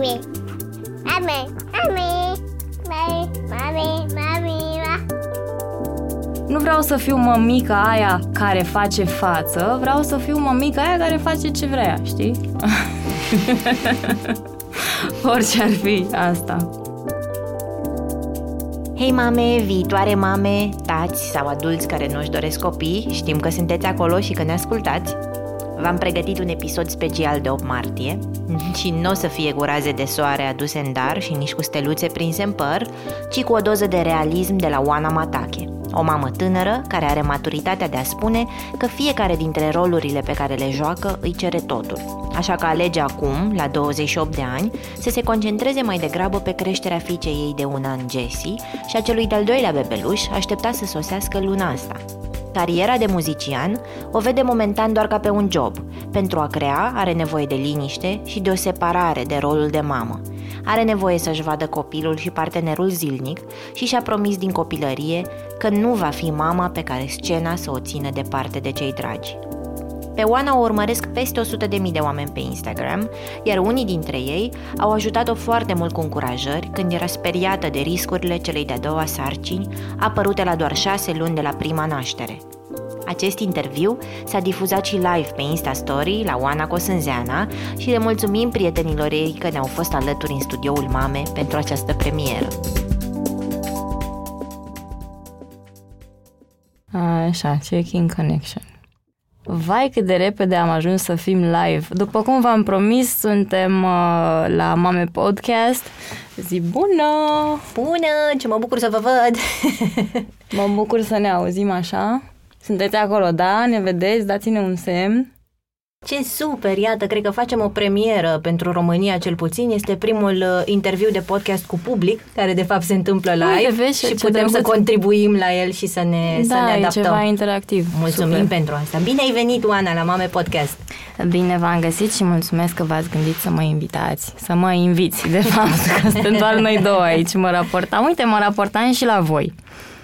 Mami, mami, mami, mami, mami, mami, Nu vreau să fiu mămica aia care face față, vreau să fiu mămica aia care face ce vrea, știi? Orice ar fi asta. Hei mame, viitoare mame, tați sau adulți care nu-și doresc copii, știm că sunteți acolo și că ne ascultați. V-am pregătit un episod special de 8 martie și nu o să fie cu raze de soare aduse în dar și nici cu steluțe prinse în păr, ci cu o doză de realism de la Oana Matache, o mamă tânără care are maturitatea de a spune că fiecare dintre rolurile pe care le joacă îi cere totul. Așa că alege acum, la 28 de ani, să se concentreze mai degrabă pe creșterea fiicei ei de un an, Jessie, și a celui de-al doilea bebeluș aștepta să sosească luna asta. Cariera de muzician o vede momentan doar ca pe un job. Pentru a crea are nevoie de liniște și de o separare de rolul de mamă. Are nevoie să-și vadă copilul și partenerul zilnic și și-a promis din copilărie că nu va fi mama pe care scena să o țină departe de cei dragi. Pe Oana o urmăresc peste 100.000 de oameni pe Instagram, iar unii dintre ei au ajutat-o foarte mult cu încurajări când era speriată de riscurile celei de-a doua sarcini, apărute la doar șase luni de la prima naștere. Acest interviu s-a difuzat și live pe Insta Story la Oana Cosânzeana și le mulțumim prietenilor ei că ne-au fost alături în studioul Mame pentru această premieră. Așa, checking connection. Vai cât de repede am ajuns să fim live. După cum v-am promis, suntem uh, la Mame Podcast. Zi bună! Bună! Ce mă bucur să vă văd! mă bucur să ne auzim așa. Sunteți acolo, da? Ne vedeți? Dați-ne un semn. Ce super! Iată, cred că facem o premieră pentru România cel puțin. Este primul uh, interviu de podcast cu public, care de fapt se întâmplă live Uite, vezi, și putem să contribuim la el și să ne, da, să ne adaptăm. Da, ceva interactiv. Mulțumim super. pentru asta. Bine ai venit, Oana, la Mame Podcast! Bine v-am găsit și mulțumesc că v-ați gândit să mă invitați, să mă inviți, de fapt, că suntem doar noi două aici. Mă raportam, uite, mă raportam și la voi,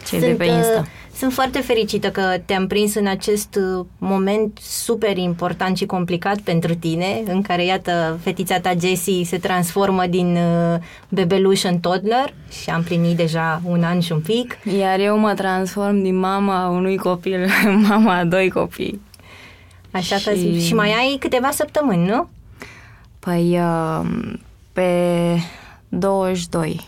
cei Sunt, de pe Insta. Uh, sunt foarte fericită că te-am prins în acest uh, moment super important și complicat pentru tine, în care, iată, fetița ta Jessie se transformă din uh, bebeluș în toddler și am plinit deja un an și un pic. Iar eu mă transform din mama unui copil în mama a doi copii. Așa și... că și mai ai câteva săptămâni, nu? Păi uh, pe 22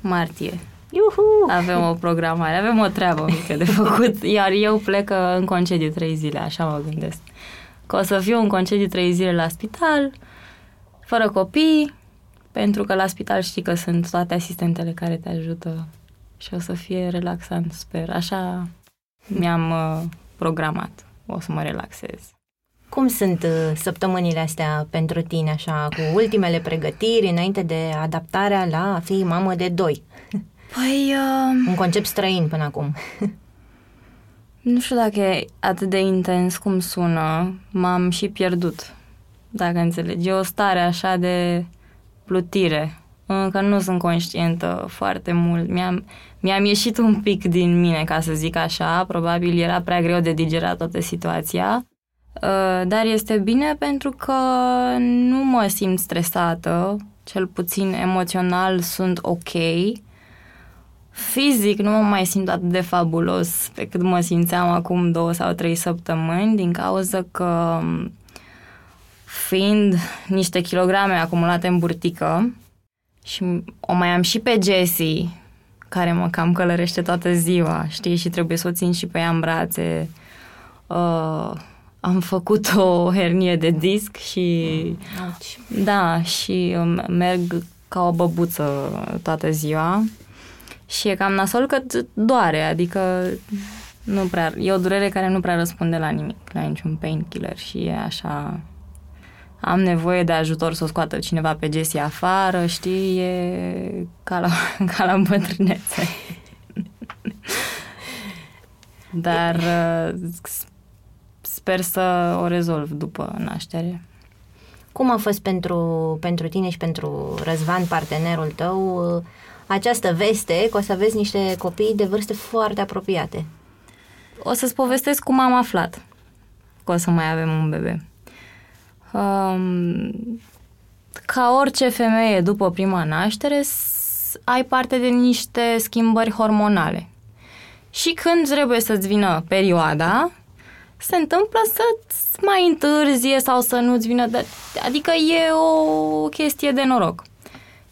martie Iuhu! Avem o programare, avem o treabă mică de făcut, iar eu plec uh, în concediu trei zile, așa mă gândesc. Că o să fiu în concediu trei zile la spital, fără copii, pentru că la spital știi că sunt toate asistentele care te ajută și o să fie relaxant, sper. Așa mi-am uh, programat. O să mă relaxez. Cum sunt uh, săptămânile astea pentru tine, așa, cu ultimele pregătiri înainte de adaptarea la a fi mamă de doi? Păi... Uh... Un concept străin până acum. nu știu dacă e atât de intens cum sună. M-am și pierdut, dacă înțelegi. E o stare așa de plutire. Încă nu sunt conștientă foarte mult. Mi-am, mi-am ieșit un pic din mine, ca să zic așa. Probabil era prea greu de digerat toată situația. Uh, dar este bine pentru că nu mă simt stresată, cel puțin emoțional sunt ok Fizic nu mă mai simt atât de fabulos pe cât mă simțeam acum două sau trei săptămâni din cauza că fiind niște kilograme acumulate în burtică și o mai am și pe Jessie care mă cam călărește toată ziua, știi, și trebuie să o țin și pe ea în brațe. Uh, am făcut o hernie de disc și Ouch. da, și merg ca o băbuță toată ziua și e cam nasol că doare, adică nu prea, e o durere care nu prea răspunde la nimic, la niciun painkiller și e așa... am nevoie de ajutor să o scoată cineva pe Jessie afară, știi, e ca la, ca la bătrânețe. Dar uh, sper să o rezolv după naștere. Cum a fost pentru, pentru tine și pentru Răzvan, partenerul tău, această veste că o să aveți niște copii de vârste foarte apropiate? O să-ți povestesc cum am aflat că o să mai avem un bebe. Um, ca orice femeie după prima naștere, ai parte de niște schimbări hormonale. Și când trebuie să-ți vină perioada, se întâmplă să mai întârzie sau să nu-ți vină de... Adică e o chestie de noroc.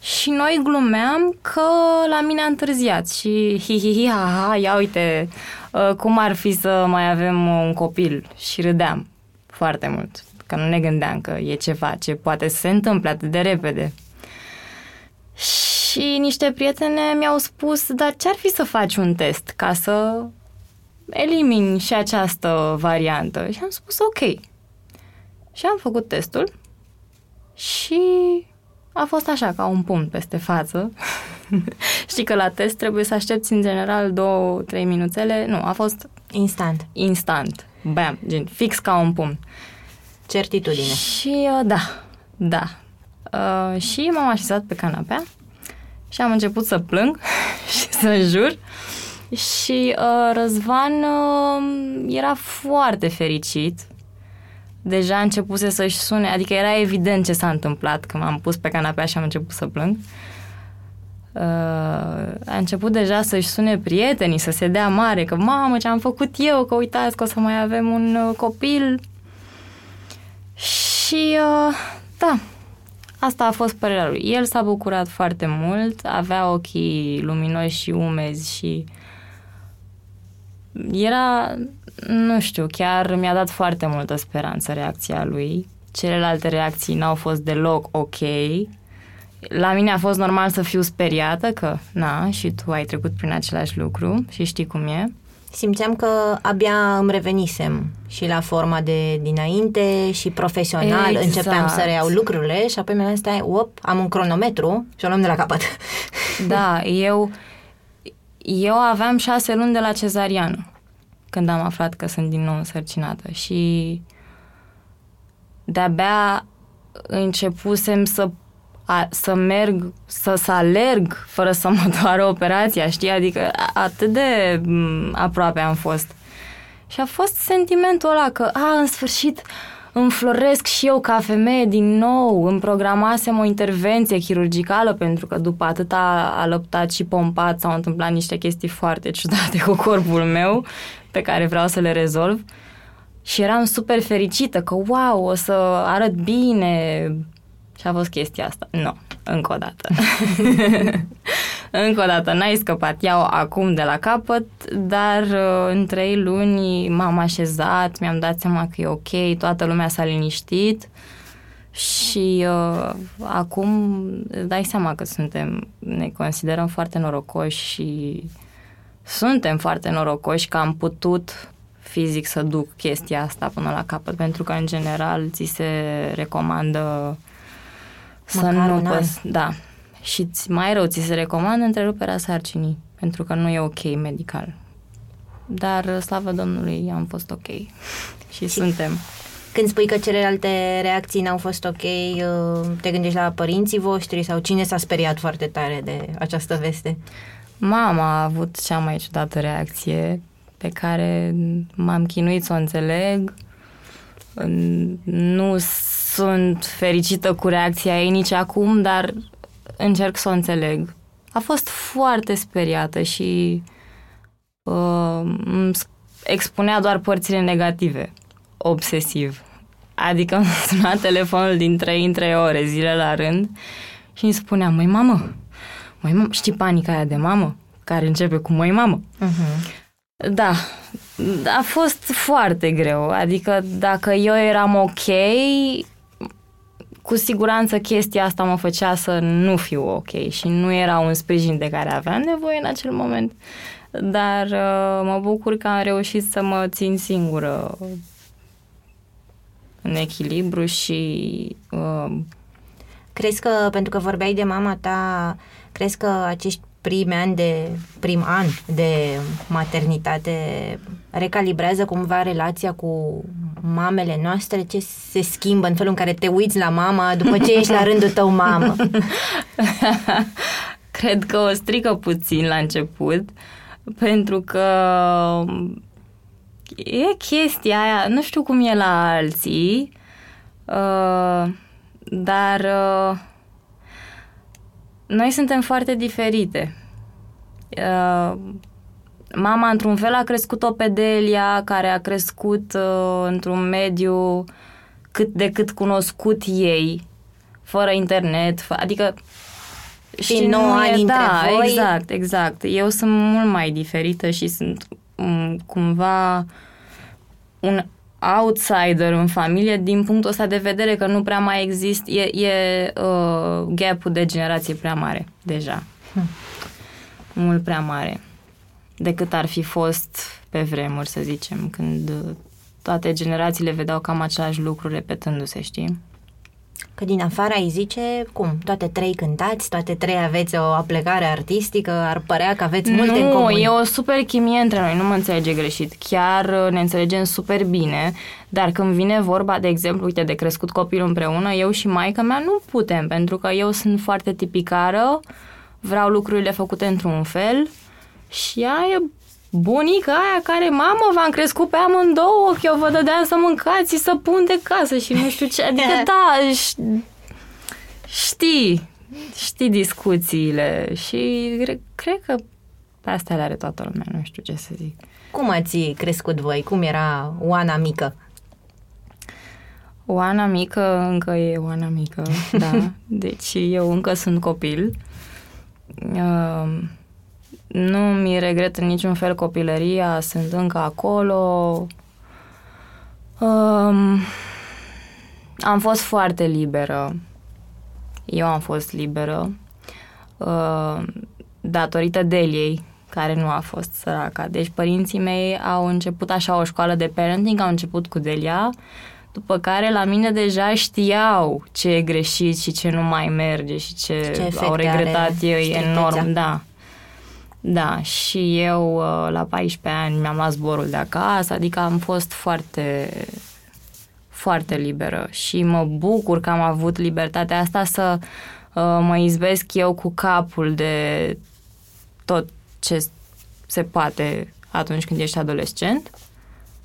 Și noi glumeam că la mine a întârziat și hi, hi, hi ha, ha, ia uite uh, cum ar fi să mai avem un copil și râdeam foarte mult, că nu ne gândeam că e ceva ce poate să se întâmple atât de repede. Și niște prietene mi-au spus, dar ce-ar fi să faci un test ca să elimini și această variantă? Și am spus ok. Și am făcut testul și a fost așa, ca un pumn peste față. Știi că la test trebuie să aștepți în general două, trei minuțele. Nu, a fost... Instant. Instant. Bam, gen, fix ca un pumn. Certitudine. Și uh, da, da. Uh, și m-am așezat pe canapea și am început să plâng și să jur. Și uh, Răzvan uh, era foarte fericit deja începuse să-și sune, adică era evident ce s-a întâmplat când m-am pus pe canapea și am început să plâng. Uh, a început deja să-și sune prietenii, să se dea mare, că mamă, ce am făcut eu, că uitați că o să mai avem un uh, copil. Și uh, da, asta a fost părerea lui. El s-a bucurat foarte mult, avea ochii luminoși și umezi și era nu știu, chiar mi-a dat foarte multă speranță reacția lui. Celelalte reacții n-au fost deloc ok. La mine a fost normal să fiu speriată că, na, și tu ai trecut prin același lucru și știi cum e. Simțeam că abia îmi revenisem și la forma de dinainte și profesional exact. începeam să reiau lucrurile și apoi mi-am stai, op, am un cronometru și o luăm de la capăt. Da, eu, eu aveam șase luni de la cezariană când am aflat că sunt din nou însărcinată și de-abia începusem să a, să merg, să, să alerg fără să mă doară operația, știi? Adică atât de m- aproape am fost. Și a fost sentimentul ăla că, a, în sfârșit, înfloresc și eu ca femeie din nou, îmi programasem o intervenție chirurgicală pentru că după atâta alăptat și pompat s-au întâmplat niște chestii foarte ciudate cu corpul meu pe care vreau să le rezolv și eram super fericită că, wow, o să arăt bine și a fost chestia asta. Nu, încă o dată. încă o dată, n-ai scăpat. Iau acum de la capăt, dar uh, în trei luni m-am așezat, mi-am dat seama că e ok, toată lumea s-a liniștit și uh, acum dai seama că suntem, ne considerăm foarte norocoși și suntem foarte norocoși că am putut fizic să duc chestia asta până la capăt, pentru că în general ți se recomandă să nu păs, da. Și mai rău, ți se recomandă întreruperea sarcinii, pentru că nu e ok medical. Dar, slavă Domnului, am fost ok. și, și suntem. Când spui că celelalte reacții n-au fost ok, uh, te gândești la părinții voștri sau cine s-a speriat foarte tare de această veste? Mama a avut cea mai ciudată reacție pe care m-am chinuit să o înțeleg. Nu sunt fericită cu reacția ei nici acum, dar încerc să o înțeleg. A fost foarte speriată și uh, expunea doar părțile negative, obsesiv. Adică îmi suna telefonul din 3 în 3 ore, zile la rând și îmi spunea, măi mamă, măi mamă, știi panica aia de mamă? Care începe cu măi mamă. Uh-huh. Da, a fost foarte greu. Adică dacă eu eram ok, cu siguranță chestia asta mă făcea să nu fiu ok și nu era un sprijin de care aveam nevoie în acel moment. Dar uh, mă bucur că am reușit să mă țin singură în echilibru și uh, Crezi că, pentru că vorbeai de mama ta, crezi că acești primi ani de, prim an de maternitate recalibrează cumva relația cu mamele noastre? Ce se schimbă în felul în care te uiți la mama după ce ești la rândul tău mamă? cred că o strică puțin la început, pentru că e chestia aia, nu știu cum e la alții, uh, dar uh, noi suntem foarte diferite. Uh, mama, într-un fel, a crescut-o pe Delia, care a crescut uh, într-un mediu cât de cât cunoscut ei, fără internet, fă, adică și 9 ani între da, voi. exact, exact. Eu sunt mult mai diferită și sunt um, cumva un outsider în familie din punctul ăsta de vedere că nu prea mai există, e, e uh, gap-ul de generație prea mare deja. Hm. Mult prea mare decât ar fi fost pe vremuri, să zicem, când uh, toate generațiile vedeau cam același lucru repetându-se, știi? Că din afară ai zice, cum, toate trei cântați, toate trei aveți o aplecare artistică, ar părea că aveți multe nu, în comun. e o super chimie între noi, nu mă înțelege greșit. Chiar uh, ne înțelegem super bine, dar când vine vorba, de exemplu, uite, de crescut copilul împreună, eu și maica mea nu putem, pentru că eu sunt foarte tipicară, vreau lucrurile făcute într-un fel și ea e bunica aia care, mamă, v-am crescut pe amândouă, că eu vă dădeam să mâncați și să pun de casă și nu știu ce. Adică, da, ș- știi, știi discuțiile și cre- cred că pe astea le are toată lumea, nu știu ce să zic. Cum ați crescut voi? Cum era Oana mică? Oana mică încă e Oana mică, da. Deci eu încă sunt copil. Uh, nu mi regret în niciun fel copilăria, sunt încă acolo. Um, am fost foarte liberă. Eu am fost liberă. Uh, datorită Deliei, care nu a fost săraca. Deci părinții mei au început așa o școală de parenting, au început cu Delia, după care la mine deja știau ce e greșit și ce nu mai merge și ce, Ce efecte au regretat are ei strictețea. enorm, da. Da, și eu uh, la 14 ani mi-am luat zborul de acasă, adică am fost foarte foarte liberă și mă bucur că am avut libertatea asta să uh, mă izbesc eu cu capul de tot ce se poate atunci când ești adolescent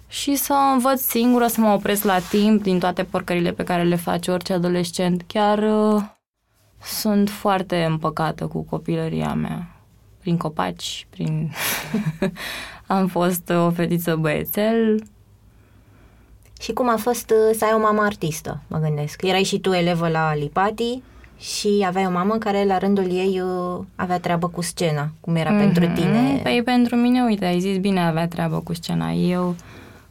și să învăț singură să mă opresc la timp din toate porcările pe care le face orice adolescent. Chiar uh, sunt foarte împăcată cu copilăria mea. Prin copaci, prin... Am fost o fetiță băiețel, Și cum a fost uh, să ai o mamă artistă, mă gândesc. Erai și tu elevă la Lipati și aveai o mamă care la rândul ei uh, avea treabă cu scena, cum era pentru Mhm. tine. Păi pentru mine, uite, ai zis bine, avea treabă cu scena. Eu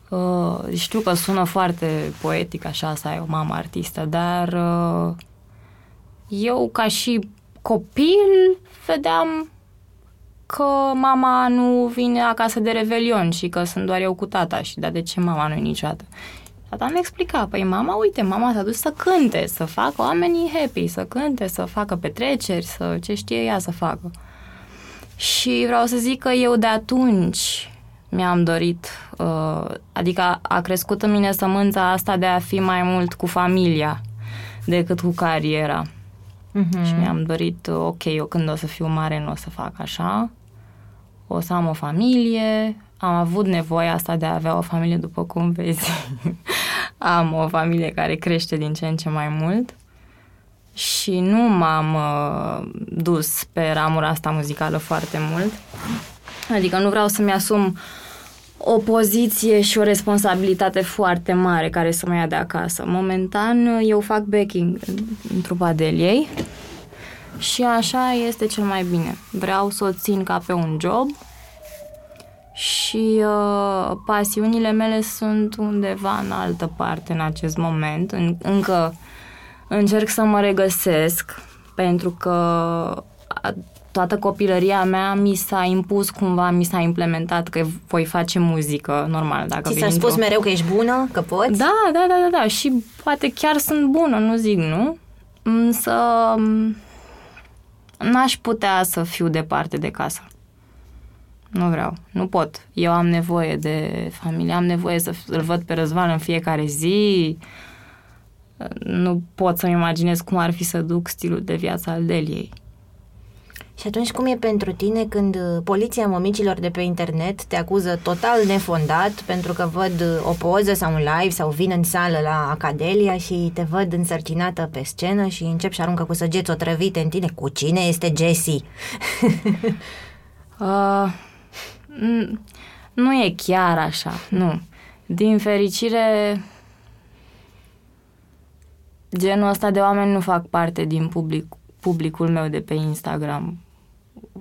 uh, știu că sună foarte poetic așa să ai o mamă artistă, dar uh, eu ca și copil vedeam că mama nu vine acasă de revelion și că sunt doar eu cu tata și da, de ce mama nu e niciodată? Tata mi explica, păi mama, uite, mama s-a dus să cânte, să facă oamenii happy, să cânte, să facă petreceri, să ce știe ea să facă. Și vreau să zic că eu de atunci mi-am dorit, uh, adică a crescut în mine sămânța asta de a fi mai mult cu familia decât cu cariera. Mhm. Și mi-am dorit, uh, ok, eu când o să fiu mare nu o să fac așa, o să am o familie, am avut nevoia asta de a avea o familie, după cum vezi. am o familie care crește din ce în ce mai mult și nu m-am uh, dus pe ramura asta muzicală foarte mult. Adică nu vreau să-mi asum o poziție și o responsabilitate foarte mare care să mă ia de acasă. Momentan eu fac backing în- în trupa Deliei și așa este cel mai bine. Vreau să o țin ca pe un job și uh, pasiunile mele sunt undeva în altă parte în acest moment. În, încă încerc să mă regăsesc pentru că a, toată copilăria mea mi s-a impus cumva, mi s-a implementat că voi face muzică, normal. Dacă Ți vii s-a spus într-o- mereu că ești bună, că poți? Da, da, da, da, da. Și poate chiar sunt bună, nu zic nu. Însă m, n-aș putea să fiu departe de casă. Nu vreau, nu pot. Eu am nevoie de familie, am nevoie să îl văd pe Răzvan în fiecare zi. Nu pot să-mi imaginez cum ar fi să duc stilul de viață al Deliei. Și atunci cum e pentru tine când uh, poliția mămicilor de pe internet te acuză total nefondat pentru că văd uh, o poză sau un live sau vin în sală la Acadelia și te văd însărcinată pe scenă și încep și aruncă cu săgeți otrăvite în tine. Cu cine este Jessie? Uh, n- nu e chiar așa, nu. Din fericire, genul ăsta de oameni nu fac parte din public, publicul meu de pe Instagram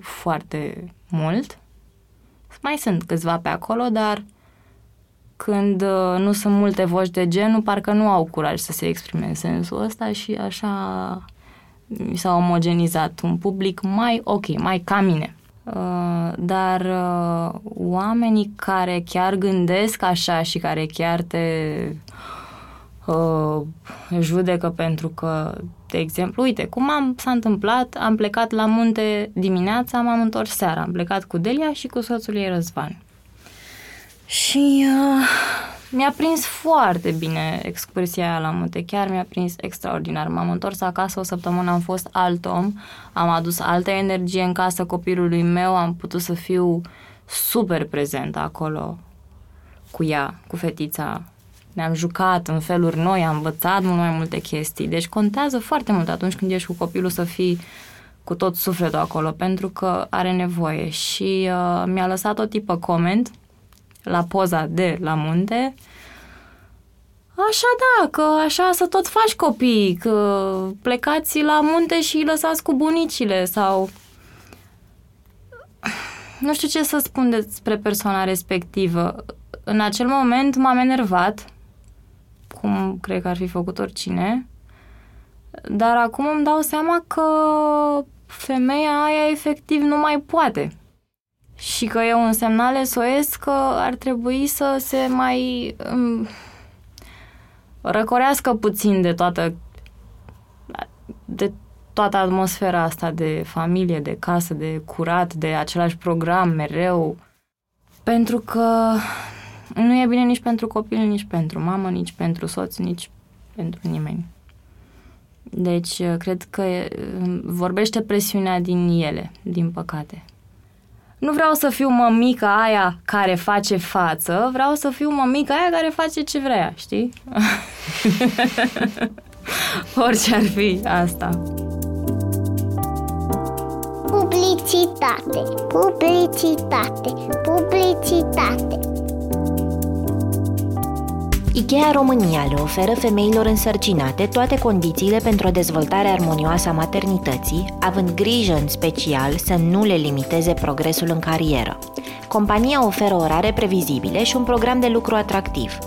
foarte mult. Mai sunt câțiva pe acolo, dar când uh, nu sunt multe voci de genul, parcă nu au curaj să se exprime în sensul ăsta și așa mi s-a omogenizat un public mai ok, mai ca mine. Uh, dar uh, oamenii care chiar gândesc așa și care chiar te uh, judecă pentru că, de exemplu, uite, cum am, s-a întâmplat, am plecat la munte dimineața, m-am întors seara, am plecat cu Delia și cu soțul ei Răzvan. Și uh, mi-a prins foarte bine excursia aia la munte, chiar mi-a prins extraordinar. M-am întors acasă o săptămână, am fost alt om, am adus altă energie în casă copilului meu, am putut să fiu super prezentă acolo cu ea, cu fetița. Ne-am jucat în feluri noi, am învățat mult mai multe chestii. Deci contează foarte mult atunci când ești cu copilul să fii cu tot sufletul acolo, pentru că are nevoie. Și uh, mi-a lăsat o tipă coment la poza de la munte. Așa da, că așa să tot faci copii, că plecați la munte și îi lăsați cu bunicile sau... Nu știu ce să spun despre persoana respectivă. În acel moment m-am enervat, cum cred că ar fi făcut oricine, dar acum îmi dau seama că femeia aia efectiv nu mai poate și că e un semnal SOS că ar trebui să se mai um, răcorească puțin de toată de toată atmosfera asta de familie, de casă, de curat, de același program mereu. Pentru că nu e bine nici pentru copil, nici pentru mamă, nici pentru soț, nici pentru nimeni. Deci, cred că um, vorbește presiunea din ele, din păcate. Nu vreau să fiu mămica aia care face față, vreau să fiu mămica aia care face ce vrea, știi? Orice ar fi asta. Publicitate, publicitate, publicitate. IKEA România le oferă femeilor însărcinate toate condițiile pentru o dezvoltare armonioasă a maternității, având grijă în special să nu le limiteze progresul în carieră. Compania oferă orare previzibile și un program de lucru atractiv.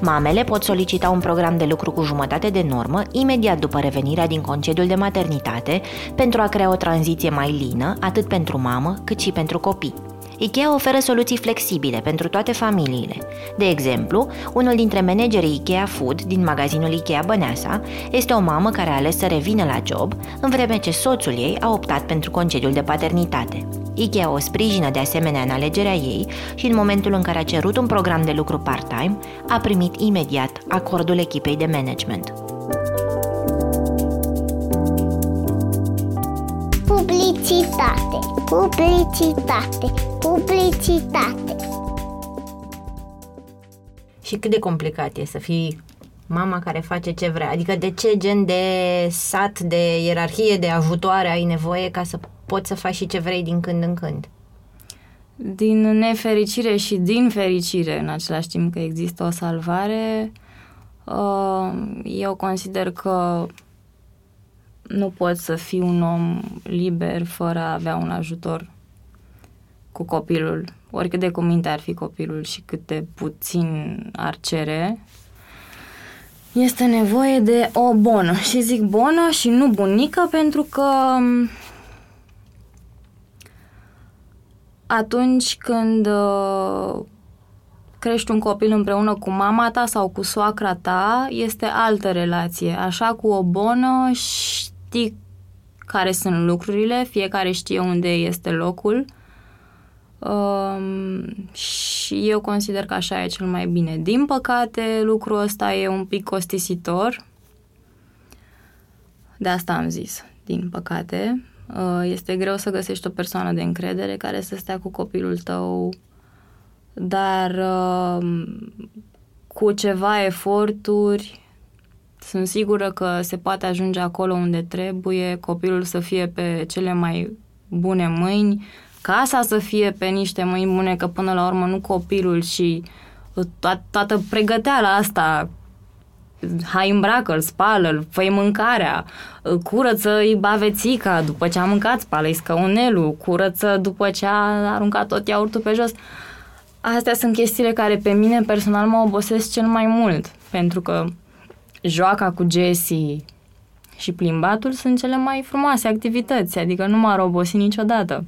Mamele pot solicita un program de lucru cu jumătate de normă imediat după revenirea din concediul de maternitate pentru a crea o tranziție mai lină atât pentru mamă cât și pentru copii. IKEA oferă soluții flexibile pentru toate familiile. De exemplu, unul dintre managerii IKEA Food din magazinul IKEA Băneasa este o mamă care a ales să revină la job, în vreme ce soțul ei a optat pentru concediul de paternitate. IKEA o sprijină de asemenea în alegerea ei și în momentul în care a cerut un program de lucru part-time, a primit imediat acordul echipei de management. Publicitate, publicitate, publicitate. Și cât de complicat e să fii mama care face ce vrea? Adică de ce gen de sat, de ierarhie, de ajutoare ai nevoie ca să poți să faci și ce vrei din când în când? Din nefericire și din fericire, în același timp că există o salvare, uh, eu consider că nu poți să fii un om liber fără a avea un ajutor cu copilul. Oricât de cuminte ar fi copilul și cât de puțin ar cere, este nevoie de o bonă. Și zic bonă și nu bunică pentru că atunci când uh, crești un copil împreună cu mama ta sau cu soacra ta, este altă relație. Așa cu o bonă știi care sunt lucrurile, fiecare știe unde este locul um, și eu consider că așa e cel mai bine. Din păcate, lucrul ăsta e un pic costisitor, de asta am zis, din păcate. Uh, este greu să găsești o persoană de încredere care să stea cu copilul tău, dar uh, cu ceva eforturi sunt sigură că se poate ajunge acolo unde trebuie, copilul să fie pe cele mai bune mâini, casa să fie pe niște mâini bune, că până la urmă nu copilul și to- toată pregăteala asta hai îmbracă-l, spală-l, fă mâncarea, curăță-i bavețica după ce a mâncat, spală-i scăunelul, curăță după ce a aruncat tot iaurtul pe jos. Astea sunt chestiile care pe mine personal mă obosesc cel mai mult, pentru că joaca cu Jessie și plimbatul sunt cele mai frumoase activități, adică nu m-ar obosi niciodată.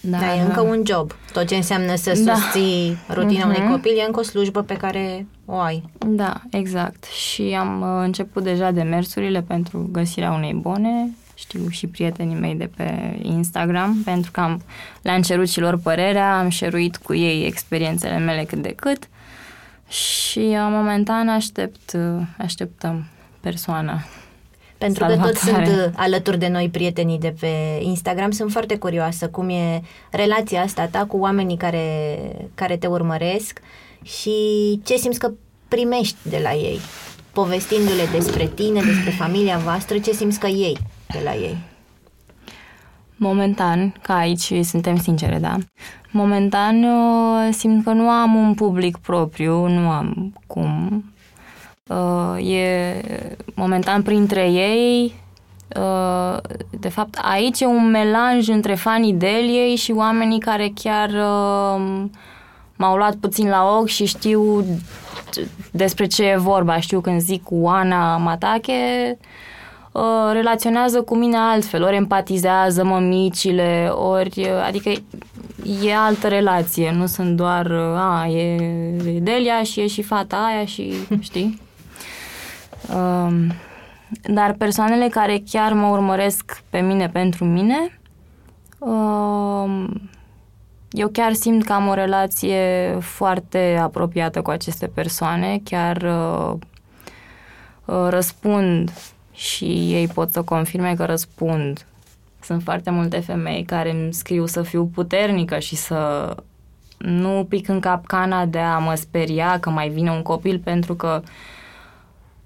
Dar, da, e încă un job. Tot ce înseamnă să da. susții rutina uh-huh. unui mhm. copil e încă o slujbă pe care o ai. Da, exact. Și am uh, început deja demersurile pentru găsirea unei bune. Știu și prietenii mei de pe Instagram, pentru că am, le-am cerut și lor părerea, am șeruit cu ei experiențele mele cât de cât și uh, momentan aștept, uh, așteptăm persoana pentru că toți sunt uh, alături de noi prietenii de pe Instagram. Sunt foarte curioasă cum e relația asta ta cu oamenii care, care te urmăresc și ce simți că primești de la ei, povestindu-le despre tine, despre familia voastră, ce simți că ei de la ei. Momentan, ca aici suntem sincere, da? Momentan uh, simt că nu am un public propriu, nu am cum Uh, e momentan printre ei. Uh, de fapt, aici e un melanj între fanii Deliei și oamenii care chiar uh, m-au luat puțin la ochi și știu despre ce e vorba. Știu când zic Oana Matache, uh, relaționează cu mine altfel, ori empatizează mămicile, ori, uh, adică e altă relație, nu sunt doar, uh, a, e Delia și e și fata aia și, știi? Um, dar persoanele care chiar mă urmăresc pe mine pentru mine, um, eu chiar simt că am o relație foarte apropiată cu aceste persoane, chiar uh, uh, răspund și ei pot să confirme că răspund. Sunt foarte multe femei care îmi scriu să fiu puternică și să nu pic în capcana de a mă speria că mai vine un copil pentru că uh,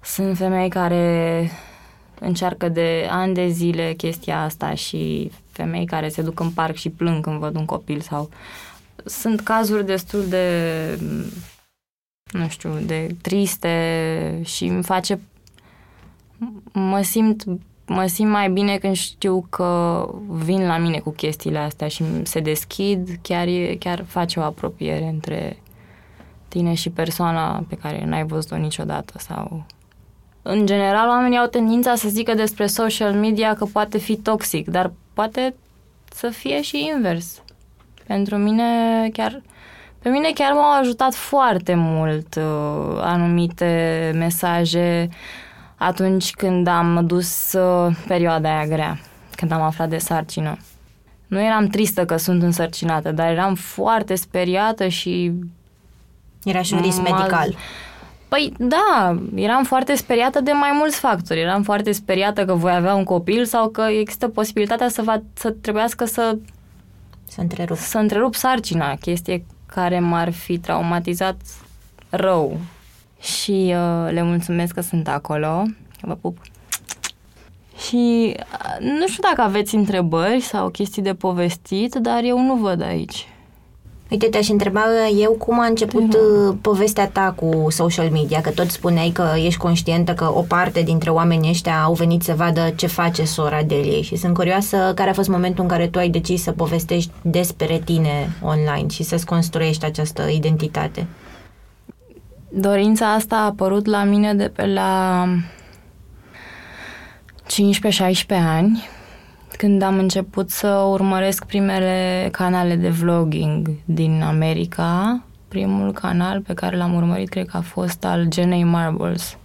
sunt femei care încearcă de ani de zile chestia asta și femei care se duc în parc și plâng când văd un copil sau sunt cazuri destul de nu știu, de triste și îmi face mă simt mă simt mai bine când știu că vin la mine cu chestiile astea și se deschid, chiar, e, chiar face o apropiere între tine și persoana pe care n-ai văzut-o niciodată sau în general, oamenii au tendința să zică despre social media că poate fi toxic, dar poate să fie și invers. Pentru mine chiar... Pe mine chiar m-au ajutat foarte mult uh, anumite mesaje atunci când am dus uh, perioada aia grea, când am aflat de sarcină. Nu eram tristă că sunt însărcinată, dar eram foarte speriată și... Era și un risc medical. Păi da, eram foarte speriată de mai mulți factori. Eram foarte speriată că voi avea un copil sau că există posibilitatea să, va, să trebuiască să să întrerup. să întrerup sarcina, chestie care m-ar fi traumatizat rău. Și uh, le mulțumesc că sunt acolo. Vă pup. Și uh, nu știu dacă aveți întrebări sau chestii de povestit, dar eu nu văd aici. Uite, te-aș întreba eu cum a început uh-huh. povestea ta cu social media, că tot spuneai că ești conștientă că o parte dintre oamenii ăștia au venit să vadă ce face sora Deliei și sunt curioasă care a fost momentul în care tu ai decis să povestești despre tine online și să-ți construiești această identitate. Dorința asta a apărut la mine de pe la 15-16 ani, când am început să urmăresc primele canale de vlogging din America, primul canal pe care l-am urmărit cred că a fost al Jenny Marbles.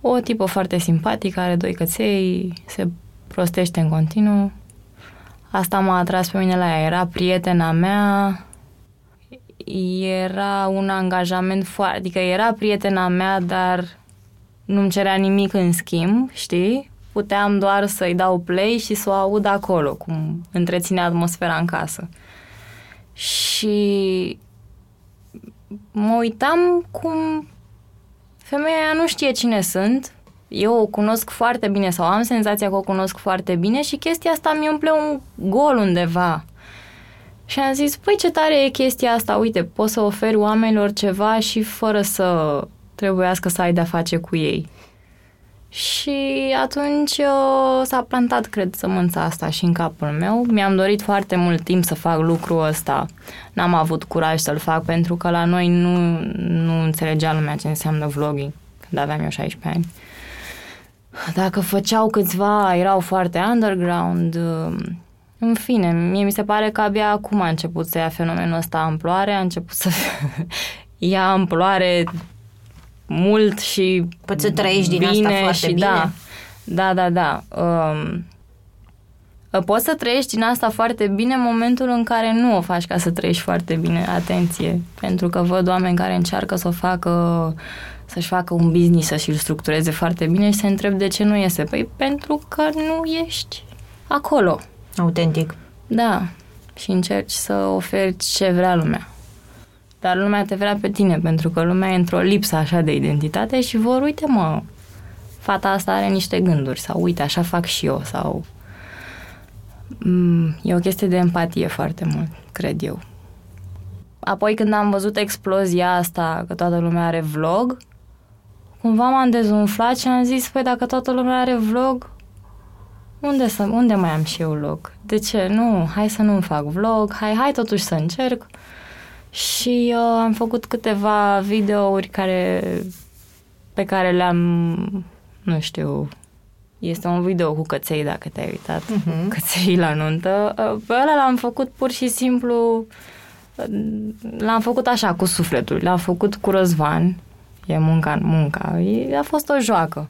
O tipă foarte simpatică, are doi căței, se prostește în continuu. Asta m-a atras pe mine la ea. Era prietena mea, era un angajament foarte... Adică era prietena mea, dar nu-mi cerea nimic în schimb, știi? Puteam doar să-i dau play și să o aud acolo, cum întreține atmosfera în casă. Și mă uitam cum femeia nu știe cine sunt, eu o cunosc foarte bine sau am senzația că o cunosc foarte bine și chestia asta mi umple un gol undeva. Și am zis, păi ce tare e chestia asta, uite, poți să oferi oamenilor ceva și fără să trebuiască să ai de-a face cu ei. Și atunci uh, s-a plantat, cred, sămânța asta și în capul meu. Mi-am dorit foarte mult timp să fac lucrul ăsta. N-am avut curaj să-l fac pentru că la noi nu, nu înțelegea lumea ce înseamnă vlogging când aveam eu 16 ani. Dacă făceau câțiva, erau foarte underground. Uh, în fine, mie mi se pare că abia acum a început să ia fenomenul ăsta amploare, a început să ia amploare mult și Poți să trăiești din bine asta foarte și bine. Da, da, da, da. Um, poți să trăiești din asta foarte bine în momentul în care nu o faci ca să trăiești foarte bine. Atenție, pentru că văd oameni care încearcă să o facă să-și facă un business, să-și-l structureze foarte bine și se întreb de ce nu iese. Păi pentru că nu ești acolo. Autentic. Da. Și încerci să oferi ce vrea lumea. Dar lumea te vrea pe tine, pentru că lumea e într-o lipsă așa de identitate și vor, uite mă, fata asta are niște gânduri sau uite, așa fac și eu sau... Mm, e o chestie de empatie foarte mult, cred eu. Apoi când am văzut explozia asta, că toată lumea are vlog, cumva m-am dezumflat și am zis, păi dacă toată lumea are vlog, unde, să, unde mai am și eu loc? De ce? Nu, hai să nu-mi fac vlog, hai, hai totuși să încerc. Și uh, am făcut câteva videouri care, pe care le-am, nu știu, este un video cu căței, dacă te-ai uitat, Mhm. căței la nuntă. Uh, Pe ăla l-am făcut pur și simplu, uh, l-am făcut așa, cu sufletul, l-am făcut cu Răzvan, e munca în munca, E- a fost o joacă.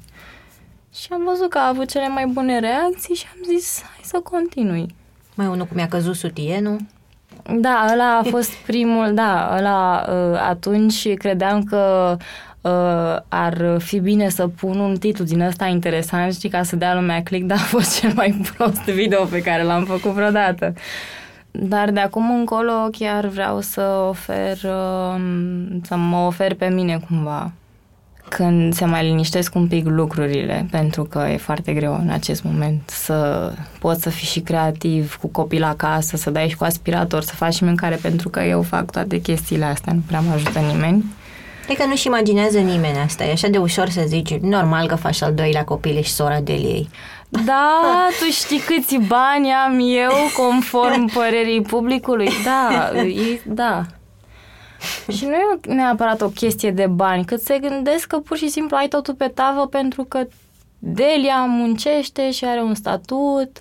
Și am văzut că a avut cele mai bune reacții și am zis, hai să continui. Mai unul cum mi-a căzut sutienul. Da, ăla a fost primul, da, ăla uh, atunci credeam că uh, ar fi bine să pun un titlu din ăsta interesant, știi, ca să dea lumea click, dar a fost cel mai prost video pe care l-am făcut vreodată. Dar de acum încolo chiar vreau să ofer, uh, să mă ofer pe mine cumva când se mai liniștesc un pic lucrurile, pentru că e foarte greu în acest moment să poți să fii și creativ cu copil acasă, să dai și cu aspirator, să faci și mâncare, pentru că eu fac toate chestiile astea, nu prea mă ajută nimeni. E că nu-și imaginează nimeni asta. E așa de ușor să zici, normal că faci al doilea copil, ești sora de ei. Da, tu știi câți bani am eu conform părerii publicului? Da, e, da. Și nu e neapărat o chestie de bani, cât se gândesc că pur și simplu ai totul pe tavă pentru că Delia muncește și are un statut.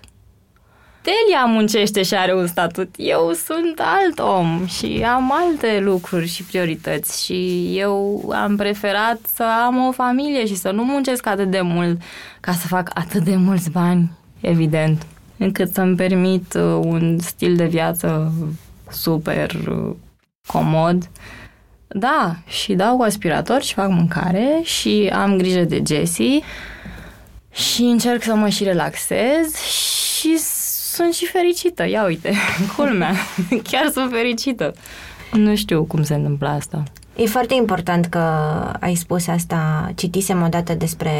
Delia muncește și are un statut. Eu sunt alt om și am alte lucruri și priorități și eu am preferat să am o familie și să nu muncesc atât de mult ca să fac atât de mulți bani, evident, încât să-mi permit uh, un stil de viață super uh, comod. Da, și dau cu aspirator și fac mâncare și am grijă de Jessie și încerc să mă și relaxez și sunt și fericită. Ia uite, culmea, chiar sunt fericită. Nu știu cum se întâmplă asta. E foarte important că ai spus asta. Citisem odată despre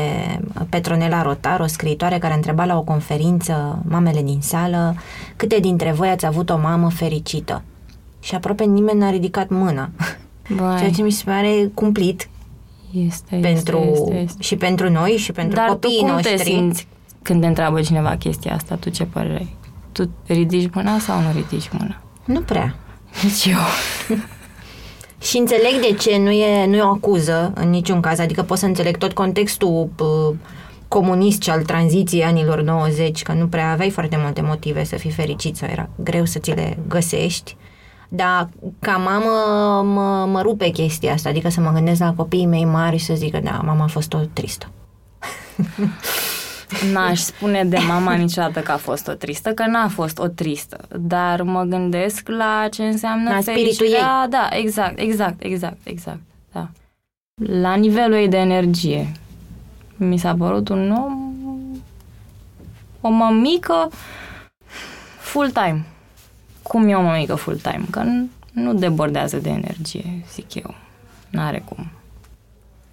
Petronela Rotar, o scriitoare care întreba la o conferință mamele din sală câte dintre voi ați avut o mamă fericită. Și aproape nimeni n-a ridicat mâna. Vai, Ceea ce mi se pare cumplit este, pentru, este, este, este. și pentru noi și pentru Dar tu copiii cum noștri. te simți când te întreabă cineva chestia asta? Tu ce părere ai? Tu ridici mâna sau nu ridici mâna? Nu prea. Nici eu. Și înțeleg de ce nu e, nu e o acuză în niciun caz, adică pot să înțeleg tot contextul p- comunist și al tranziției anilor 90, că nu prea aveai foarte multe motive să fii fericit sau era greu să ți le găsești. Dar ca mamă mă, mă rupe chestia asta, adică să mă gândesc la copiii mei mari și să zic că da, mama a fost o tristă. N-aș spune de mama niciodată că a fost o tristă, că n-a fost o tristă, dar mă gândesc la ce înseamnă La spiritul fericirea. Da, exact, exact, exact, exact, da. La nivelul ei de energie. Mi s-a părut un om, o mămică full-time. Cum e o mămică full-time? Că nu, nu debordează de energie, zic eu. N-are cum.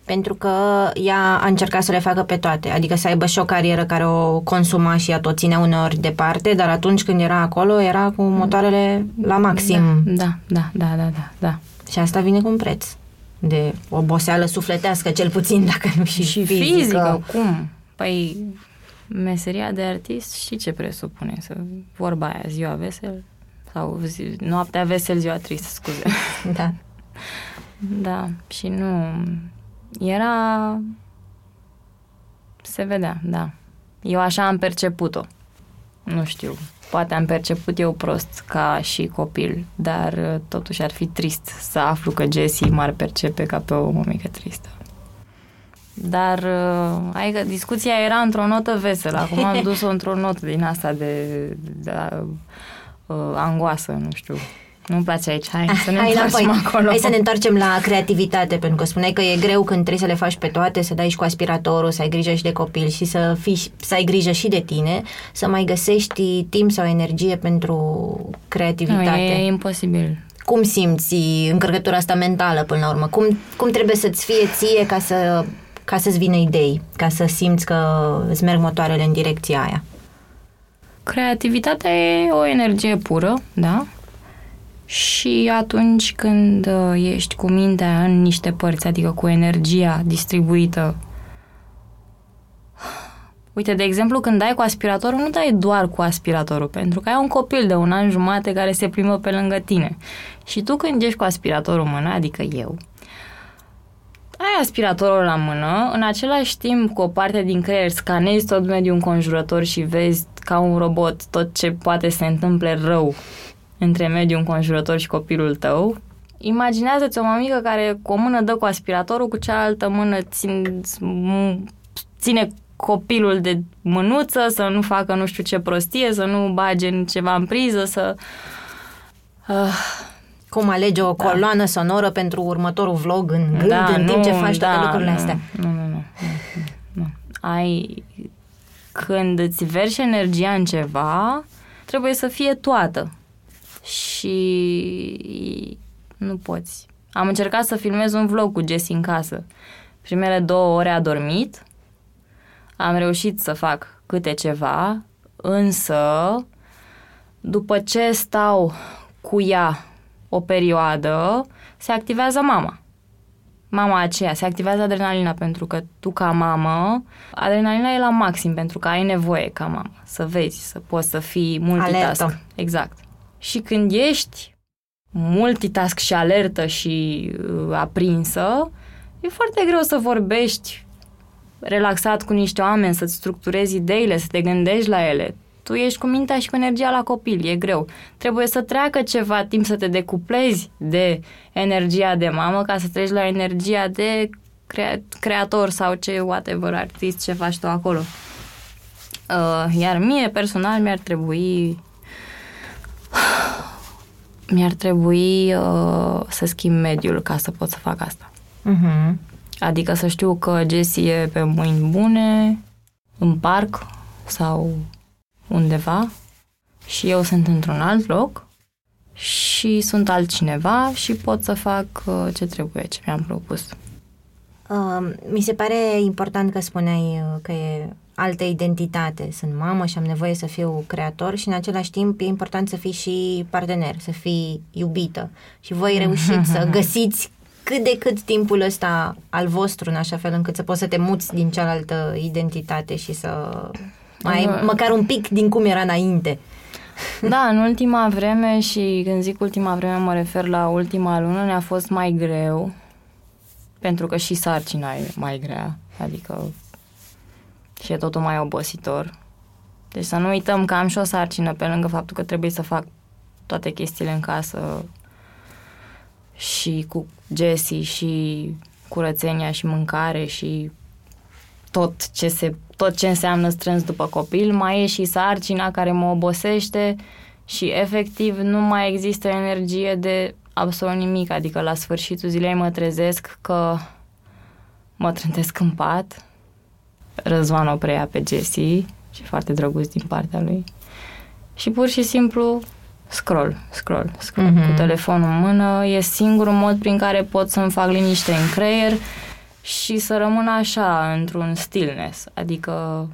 Pentru că ea a încercat să le facă pe toate, adică să aibă și o carieră care o consuma și ea tot ținea uneori departe, dar atunci când era acolo, era cu motoarele la maxim. Da, da, da, da, da, da. Și asta vine cu un preț de oboseală sufletească, cel puțin, dacă nu și, Și fizică. fizică, cum? Păi, meseria de artist, știi ce presupune? Să, vorba aia, ziua vesel sau zi, noaptea vesel, ziua trist, scuze. Da. Da, și nu... Era... Se vedea, da. Eu așa am perceput-o. Nu știu, poate am perceput eu prost ca și copil, dar uh, totuși ar fi trist să aflu că Jessie m-ar percepe ca pe o mămică tristă. Dar, uh, adică discuția era într-o notă veselă. Acum am dus-o într-o notă din asta de, de uh, angoasă, nu știu. Nu-mi place aici. Hai să ne Hai, întoarcem înapoi. acolo. Hai să ne întoarcem la creativitate, pentru că spuneai că e greu când trebuie să le faci pe toate, să dai și cu aspiratorul, să ai grijă și de copil și să, fii, să ai grijă și de tine, să mai găsești timp sau energie pentru nu, creativitate. e imposibil. Cum simți încărcătura asta mentală până la urmă? Cum, cum trebuie să-ți fie ție ca, să, ca să-ți vină idei, ca să simți că îți merg motoarele în direcția aia? Creativitatea e o energie pură, da? Și atunci când uh, ești cu mintea în niște părți, adică cu energia distribuită. Uite, de exemplu, când dai cu aspiratorul, nu dai doar cu aspiratorul, pentru că ai un copil de un an jumate care se plimbă pe lângă tine. Și tu când ești cu aspiratorul în mână, adică eu, ai aspiratorul la mână, în același timp cu o parte din creier scanezi tot mediul înconjurător și vezi ca un robot tot ce poate să se întâmple rău între mediul înconjurător și copilul tău. Imaginează-ți o mămică care cu o mână dă cu aspiratorul, cu cealaltă mână țin, ține copilul de mânuță, să nu facă nu știu ce prostie, să nu bage în ceva în priză, să... Uh, Cum alege o coloană sonoră pentru următorul vlog în gând, în timp ce faci toate lucrurile nu, astea? Nu, nu, nu, nu, nu. Ai... Când îți verși energia în ceva, trebuie să fie toată. Și nu poți. Am încercat să filmez un vlog cu Jessie în casă. Primele două ore a dormit. Am reușit să fac câte ceva, însă după ce stau cu ea o perioadă, se activează mama. Mama aceea, se activează adrenalina pentru că tu ca mamă, adrenalina e la maxim pentru că ai nevoie ca mamă să vezi, să poți să fii multitask. Alertă. Exact. Și când ești multitask și alertă și uh, aprinsă, e foarte greu să vorbești relaxat cu niște oameni, să-ți structurezi ideile, să te gândești la ele. Tu ești cu mintea și cu energia la copil, e greu. Trebuie să treacă ceva timp să te decuplezi de energia de mamă ca să treci la energia de crea- creator sau ce, whatever, artist, ce faci tu acolo. Uh, iar mie, personal, mi-ar trebui mi-ar trebui uh, să schimb mediul ca să pot să fac asta. Uh-huh. Adică să știu că Jessie e pe mâini bune, în parc sau undeva și eu sunt într-un alt loc și sunt altcineva și pot să fac uh, ce trebuie, ce mi-am propus. Uh, mi se pare important că spuneai uh, că e altă identitate. Sunt mamă și am nevoie să fiu creator și în același timp e important să fii și partener, să fii iubită. Și voi reușiți să găsiți cât de cât timpul ăsta al vostru în așa fel încât să poți să te muți din cealaltă identitate și să mai Uh. măcar un pic din cum era înainte. Da, în ultima vreme și când zic ultima vreme mă refer la ultima lună, ne-a fost mai greu pentru că și sarcina e mai grea. Adică și e totul mai obositor. Deci să nu uităm că am și o sarcină pe lângă faptul că trebuie să fac toate chestiile în casă și cu Jessie și curățenia și mâncare și tot ce, se, tot ce înseamnă strâns după copil, mai e și sarcina care mă obosește și efectiv nu mai există energie de absolut nimic, adică la sfârșitul zilei mă trezesc că mă trântesc în pat, Răzvan o preia pe Jessie și foarte drăguț din partea lui. Și pur și simplu scroll, scroll, scroll. Mm-hmm. cu telefonul în mână. E singurul mod prin care pot să-mi fac liniște în creier și să rămân așa, într-un stillness. Adică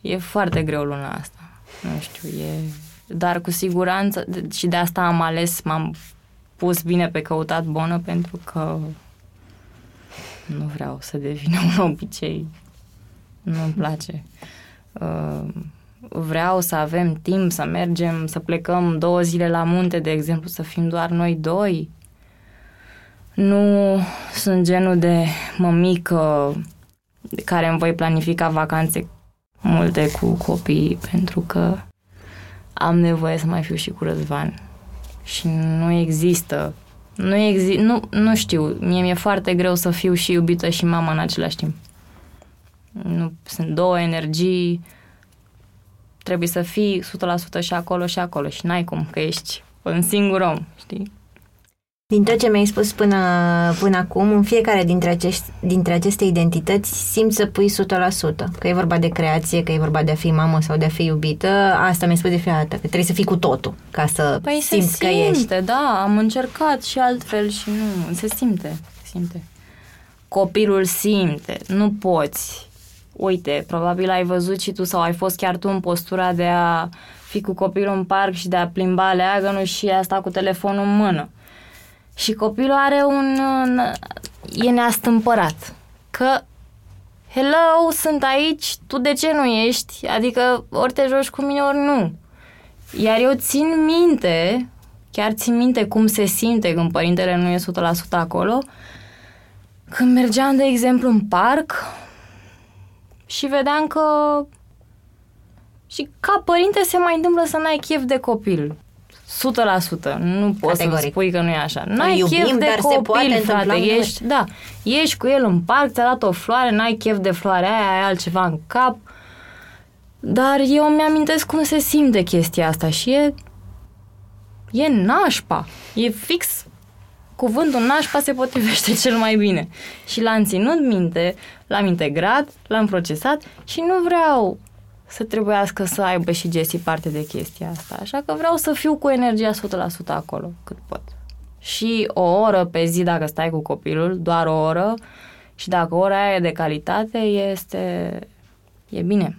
e foarte greu luna asta. Nu știu, e... Dar cu siguranță, și de asta am ales, m-am pus bine pe căutat bonă pentru că nu vreau să devină un obicei. Nu-mi place. Uh, vreau să avem timp să mergem, să plecăm două zile la munte, de exemplu, să fim doar noi doi. Nu sunt genul de mămică care îmi voi planifica vacanțe multe cu copii pentru că am nevoie să mai fiu și cu Răzvan. Și nu există nu, exi- nu, nu știu, mie mi-e foarte greu să fiu și iubită și mamă în același timp. Nu, sunt două energii trebuie să fii 100% și acolo și acolo și n-ai cum, că ești un singur om, știi? Din tot ce mi-ai spus până, până acum, în fiecare dintre, acești, dintre aceste identități simți să pui 100%. Că e vorba de creație, că e vorba de a fi mamă sau de a fi iubită. Asta mi-ai spus de fiecare dată, că trebuie să fii cu totul ca să păi simți se că simte, ești. da, am încercat și altfel și nu, se simte, se simte. Copilul simte, nu poți uite, probabil ai văzut și tu sau ai fost chiar tu în postura de a fi cu copilul în parc și de a plimba leagănul și a sta cu telefonul în mână. Și copilul are un... e neastâmpărat. Că hello, sunt aici, tu de ce nu ești? Adică ori te joci cu mine, ori nu. Iar eu țin minte, chiar țin minte cum se simte când părintele nu e 100% acolo, când mergeam, de exemplu, în parc, și vedeam că și ca părinte se mai întâmplă să n-ai chef de copil. 100%. Nu poți să spui că nu e așa. N-ai iubim, chef de dar copil, se poate frate. Ești, da, ești cu el în parc, ți-a dat o floare, n-ai chef de floare aia, ai altceva în cap. Dar eu mi-amintesc cum se simte chestia asta și e e nașpa. E fix cuvântul nașpa se potrivește cel mai bine. Și l-am ținut minte, l-am integrat, l-am procesat și nu vreau să trebuiască să aibă și Jessie parte de chestia asta. Așa că vreau să fiu cu energia 100% acolo, cât pot. Și o oră pe zi, dacă stai cu copilul, doar o oră, și dacă ora aia e de calitate, este... e bine.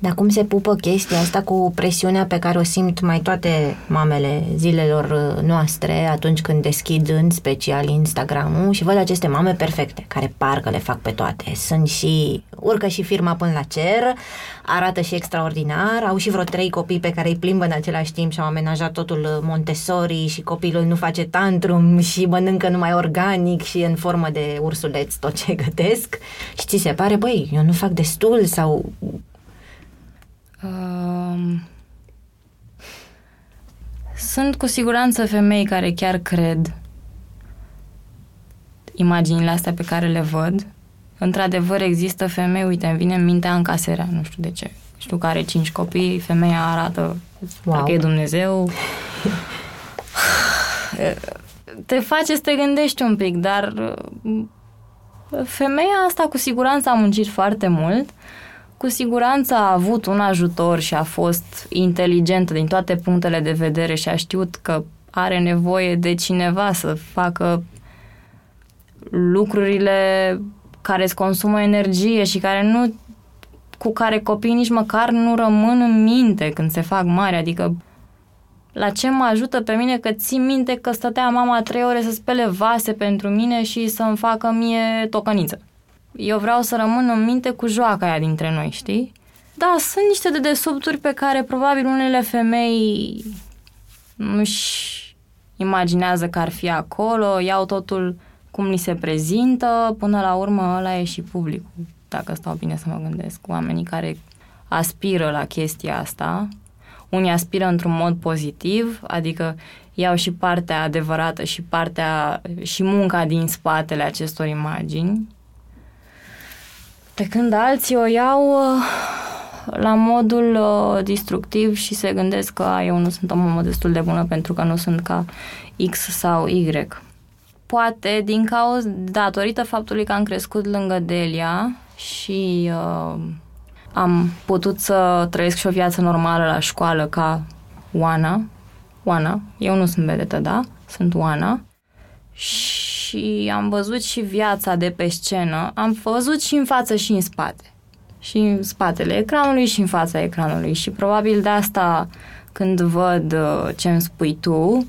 Dar cum se pupă chestia asta cu presiunea pe care o simt mai toate mamele zilelor uh, noastre atunci când deschid în special Instagram-ul și văd aceste mame perfecte, care parcă le fac pe toate. Sunt și, urcă și firma până la cer, arată și extraordinar, au și vreo trei copii pe care îi plimbă în același timp și au amenajat totul uh, Montessori și copilul nu face tantrum și mănâncă numai organic și în formă de ursuleț tot ce gătesc și ți se pare, băi, eu nu fac destul sau Um, sunt cu siguranță femei care chiar cred imaginile astea pe care le văd. Într-adevăr există femei, uite, îmi vine în mintea în caserea, nu știu de ce. Știu că are cinci copii, femeia arată, wow. dacă e Dumnezeu. te face să te gândești un pic, dar uh, femeia asta cu siguranță a muncit foarte mult cu siguranță a avut un ajutor și a fost inteligentă din toate punctele de vedere și a știut că are nevoie de cineva să facă lucrurile care îți consumă energie și care nu cu care copiii nici măcar nu rămân în minte când se fac mari, adică la ce mă ajută pe mine că țin minte că stătea mama trei ore să spele vase pentru mine și să-mi facă mie tocăniță eu vreau să rămân în minte cu joaca aia dintre noi, știi? Da, sunt niște dedesubturi pe care probabil unele femei nu-și imaginează că ar fi acolo, iau totul cum li se prezintă, până la urmă ăla e și publicul. dacă stau bine să mă gândesc, oamenii care aspiră la chestia asta. Unii aspiră într-un mod pozitiv, adică iau și partea adevărată și partea și munca din spatele acestor imagini. Pe când alții o iau uh, la modul uh, destructiv și se gândesc că "A, eu nu sunt o mamă destul de bună pentru că nu sunt ca X sau Y. Poate din cauza, datorită faptului că am crescut lângă Delia și uh, am putut să trăiesc și o viață normală la școală ca Oana. Oana, eu nu sunt vedetă, da? Sunt Oana. Și am văzut și viața de pe scenă. Am văzut și în față și în spate. Și în spatele ecranului și în fața ecranului. Și probabil de asta când văd uh, ce îmi spui tu,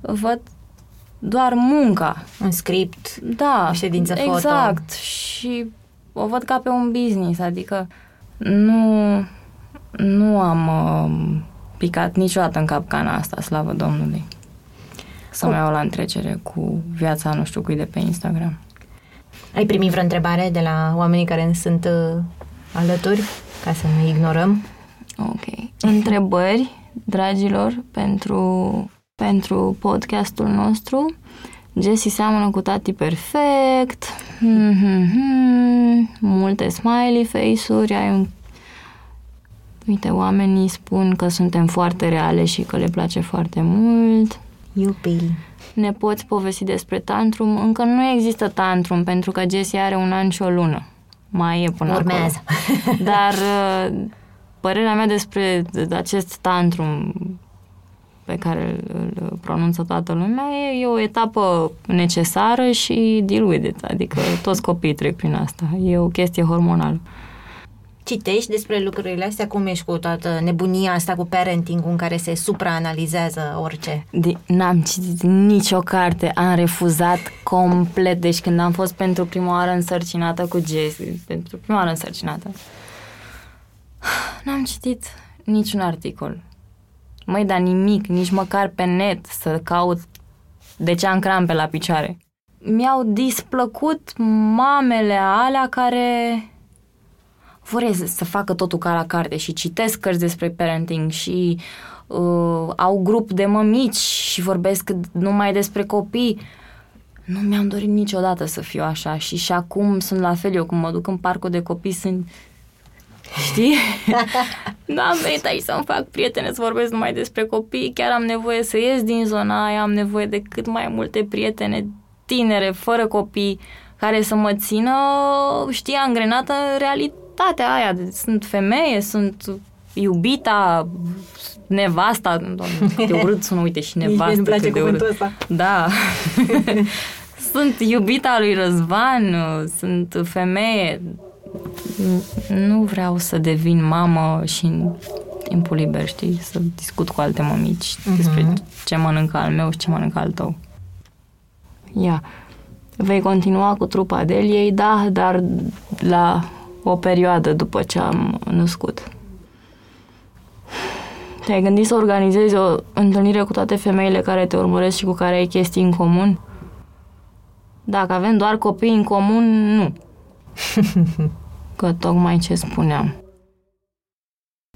văd doar munca. Un script, Da, O ședință foto. exact. Și o văd ca pe un business, adică nu, nu am uh, picat niciodată în capcana asta, slavă Domnului. Să mă iau la întrecere cu viața nu știu cui de pe Instagram. ai primit vreo întrebare de la oamenii care ne sunt uh, alături, ca să nu ignorăm? Ok. Întrebări, dragilor, pentru, pentru podcastul nostru. Jessie seamănă cu tati perfect. Mm-hmm. Multe smiley face-uri. Ai un... Uite, oamenii spun că suntem foarte reale și că le place foarte mult. Iupi. Ne poți povesti despre tantrum? Încă nu există tantrum, pentru că Jessie are un an și o lună. Mai e până Urmează. acolo. Dar uh, părerea mea despre acest tantrum pe care îl îl pronunță toată lumea e, e o etapă necesară și deal with it. Adică toți copiii trec prin asta. E o chestie hormonală. Citești despre lucrurile astea? Cum ești cu toată nebunia asta cu parenting în care se supraanalizează orice? De, n-am citit nicio carte, am refuzat complet. Deci când am fost pentru prima oară însărcinată cu Jessie, pentru prima oară însărcinată, n-am citit niciun articol. Măi, dar nimic, nici măcar pe net să caut de ce am crampe la picioare. Mi-au displăcut mamele alea care vor să- să facă totul ca la carte și citesc cărți despre parenting și uh, au grup de mămici și vorbesc numai despre copii. Nu mi-am dorit niciodată să fiu așa și și acum sunt la fel. Eu când mă duc în parcul de copii sunt Știi? nu am venit aici să-mi fac prietene, să vorbesc numai despre copii. Chiar am nevoie să ies din zona aia, am nevoie de cât mai multe prietene tinere, fără copii, care să mă țină, știi, angrenată în realitatea aia. Sunt femeie, sunt iubita, nevasta, doamne, cât de urât sună, uite, și nevastă. Nu-mi place cât de urât. cuvântul ăsta. Da. sunt iubita lui Răzvan, sunt femeie. Nu vreau să devin mamă și în timpul liber, știi, să discut cu alte mămici Mhm. despre ce mănâncă al meu și ce mănâncă al tău. Ia. Vei continua cu trupa Deliei, da, dar la o perioadă după ce am născut. Te-ai gândit să organizezi o întâlnire cu toate femeile care te urmăresc și cu care ai chestii în comun? Dacă avem doar copii în comun, nu. Că tocmai ce spuneam.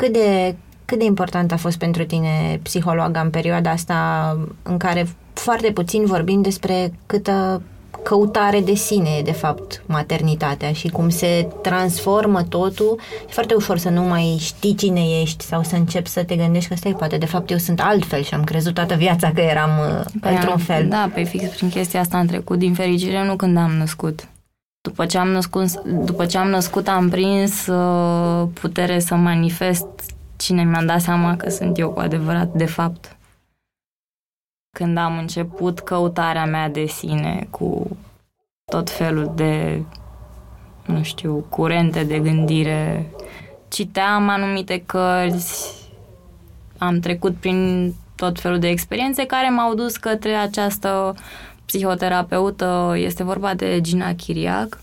Cât de, cât de important a fost pentru tine psihologa în perioada asta în care foarte puțin vorbim despre câtă căutare de sine, e, de fapt, maternitatea și cum se transformă totul. E foarte ușor să nu mai știi cine ești sau să începi să te gândești că stai, poate de fapt eu sunt altfel și am crezut toată viața că eram uh, într-un am- fel. Da, pe fix prin chestia asta am trecut, din fericire, nu când am născut. După ce am născut, după ce am, născut am prins uh, putere să manifest cine mi-am dat seama că sunt eu cu adevărat, de fapt. Când am început căutarea mea de sine cu tot felul de, nu știu, curente de gândire, citeam anumite cărți, am trecut prin tot felul de experiențe care m-au dus către această psihoterapeută. Este vorba de Gina Chiriac.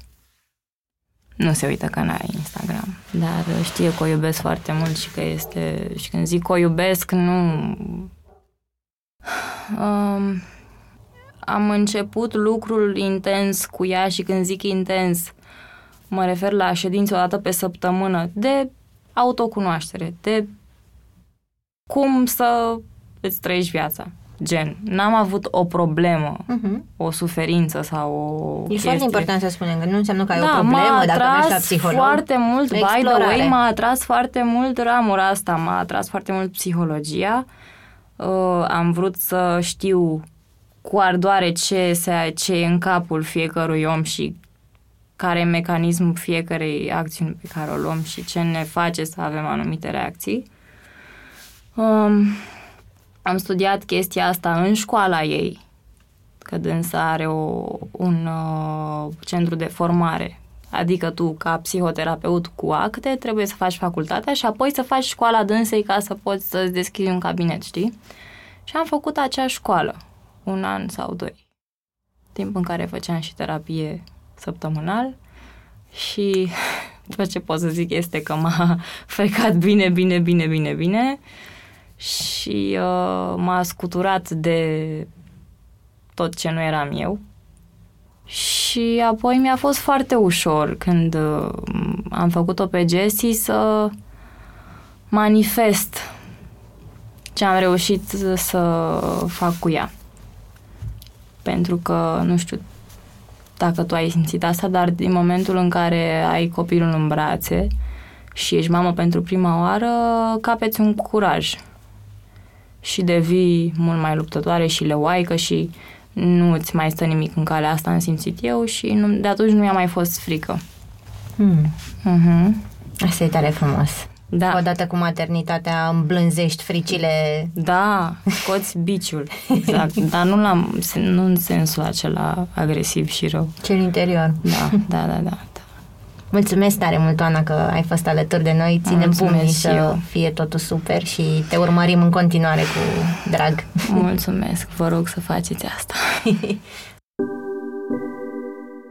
Nu se uită că n-are Instagram, dar știe că o iubesc foarte mult și că este... Și când zic că o iubesc, nu... Um, am început lucrul intens cu ea și când zic intens, Mă refer la ședințe o dată pe săptămână de autocunoaștere, de cum să îți trăiești viața. Gen, n-am avut o problemă, Mhm. o suferință sau o E chestie. foarte important să spunem că nu înseamnă că ai da, o problemă m-a dacă mergi la atras psiholog. foarte mult, by the Explorare. way, m-a atras foarte mult ramura asta, m-a atras foarte mult psihologia. Uh, am vrut să știu cu ardoare ce, se, ce e în capul fiecărui om și care e mecanismul fiecarei acțiuni pe care o luăm și ce ne face să avem anumite reacții. Um, am studiat chestia asta în școala ei, că dânsa are o, un uh, centru de formare. Adică tu, ca psihoterapeut cu acte, trebuie să faci facultatea și apoi să faci școala dânsei ca să poți să-ți deschizi un cabinet, știi? Și am făcut acea școală, un an sau doi. Timp în care făceam și terapie săptămânal și tot ce pot să zic este că m-a frecat bine, bine, bine, bine, bine și uh, m-a scuturat de tot ce nu eram eu. Și apoi mi-a fost foarte ușor când uh, am făcut-o pe Jessie să manifest ce am reușit să fac cu ea. Pentru că, nu știu dacă tu ai simțit asta, dar din momentul în care ai copilul în brațe și ești mamă pentru prima oară, capeți un curaj și devii mult mai luptătoare și leoaică și nu îți mai stă nimic în calea asta, am simțit eu și nu, de atunci nu mi-a mai fost frică. Hmm. Uh-huh. Asta e tare frumos. Da. Odată cu maternitatea îmblânzești fricile Da, scoți biciul. Exact. Dar nu, la, nu în sensul acela agresiv și rău. cel interior. Da, da, da, da. Mulțumesc tare mult, Oana, că ai fost alături de noi. Ținem Mulțumesc pumnii și să eu. fie totul super și te urmărim în continuare cu drag. Mulțumesc, vă rog să faceți asta.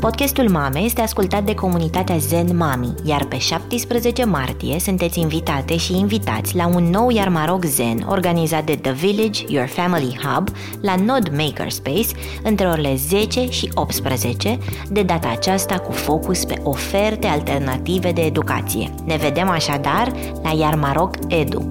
Podcastul Mame este ascultat de comunitatea Zen Mami, iar pe 17 martie sunteți invitate și invitați la un nou Iarmarok Zen organizat de The Village, Your Family Hub, la Nod Makerspace, între orele 10 și 18, de data aceasta cu focus pe oferte alternative de educație. Ne vedem așadar la Iarmarok Edu.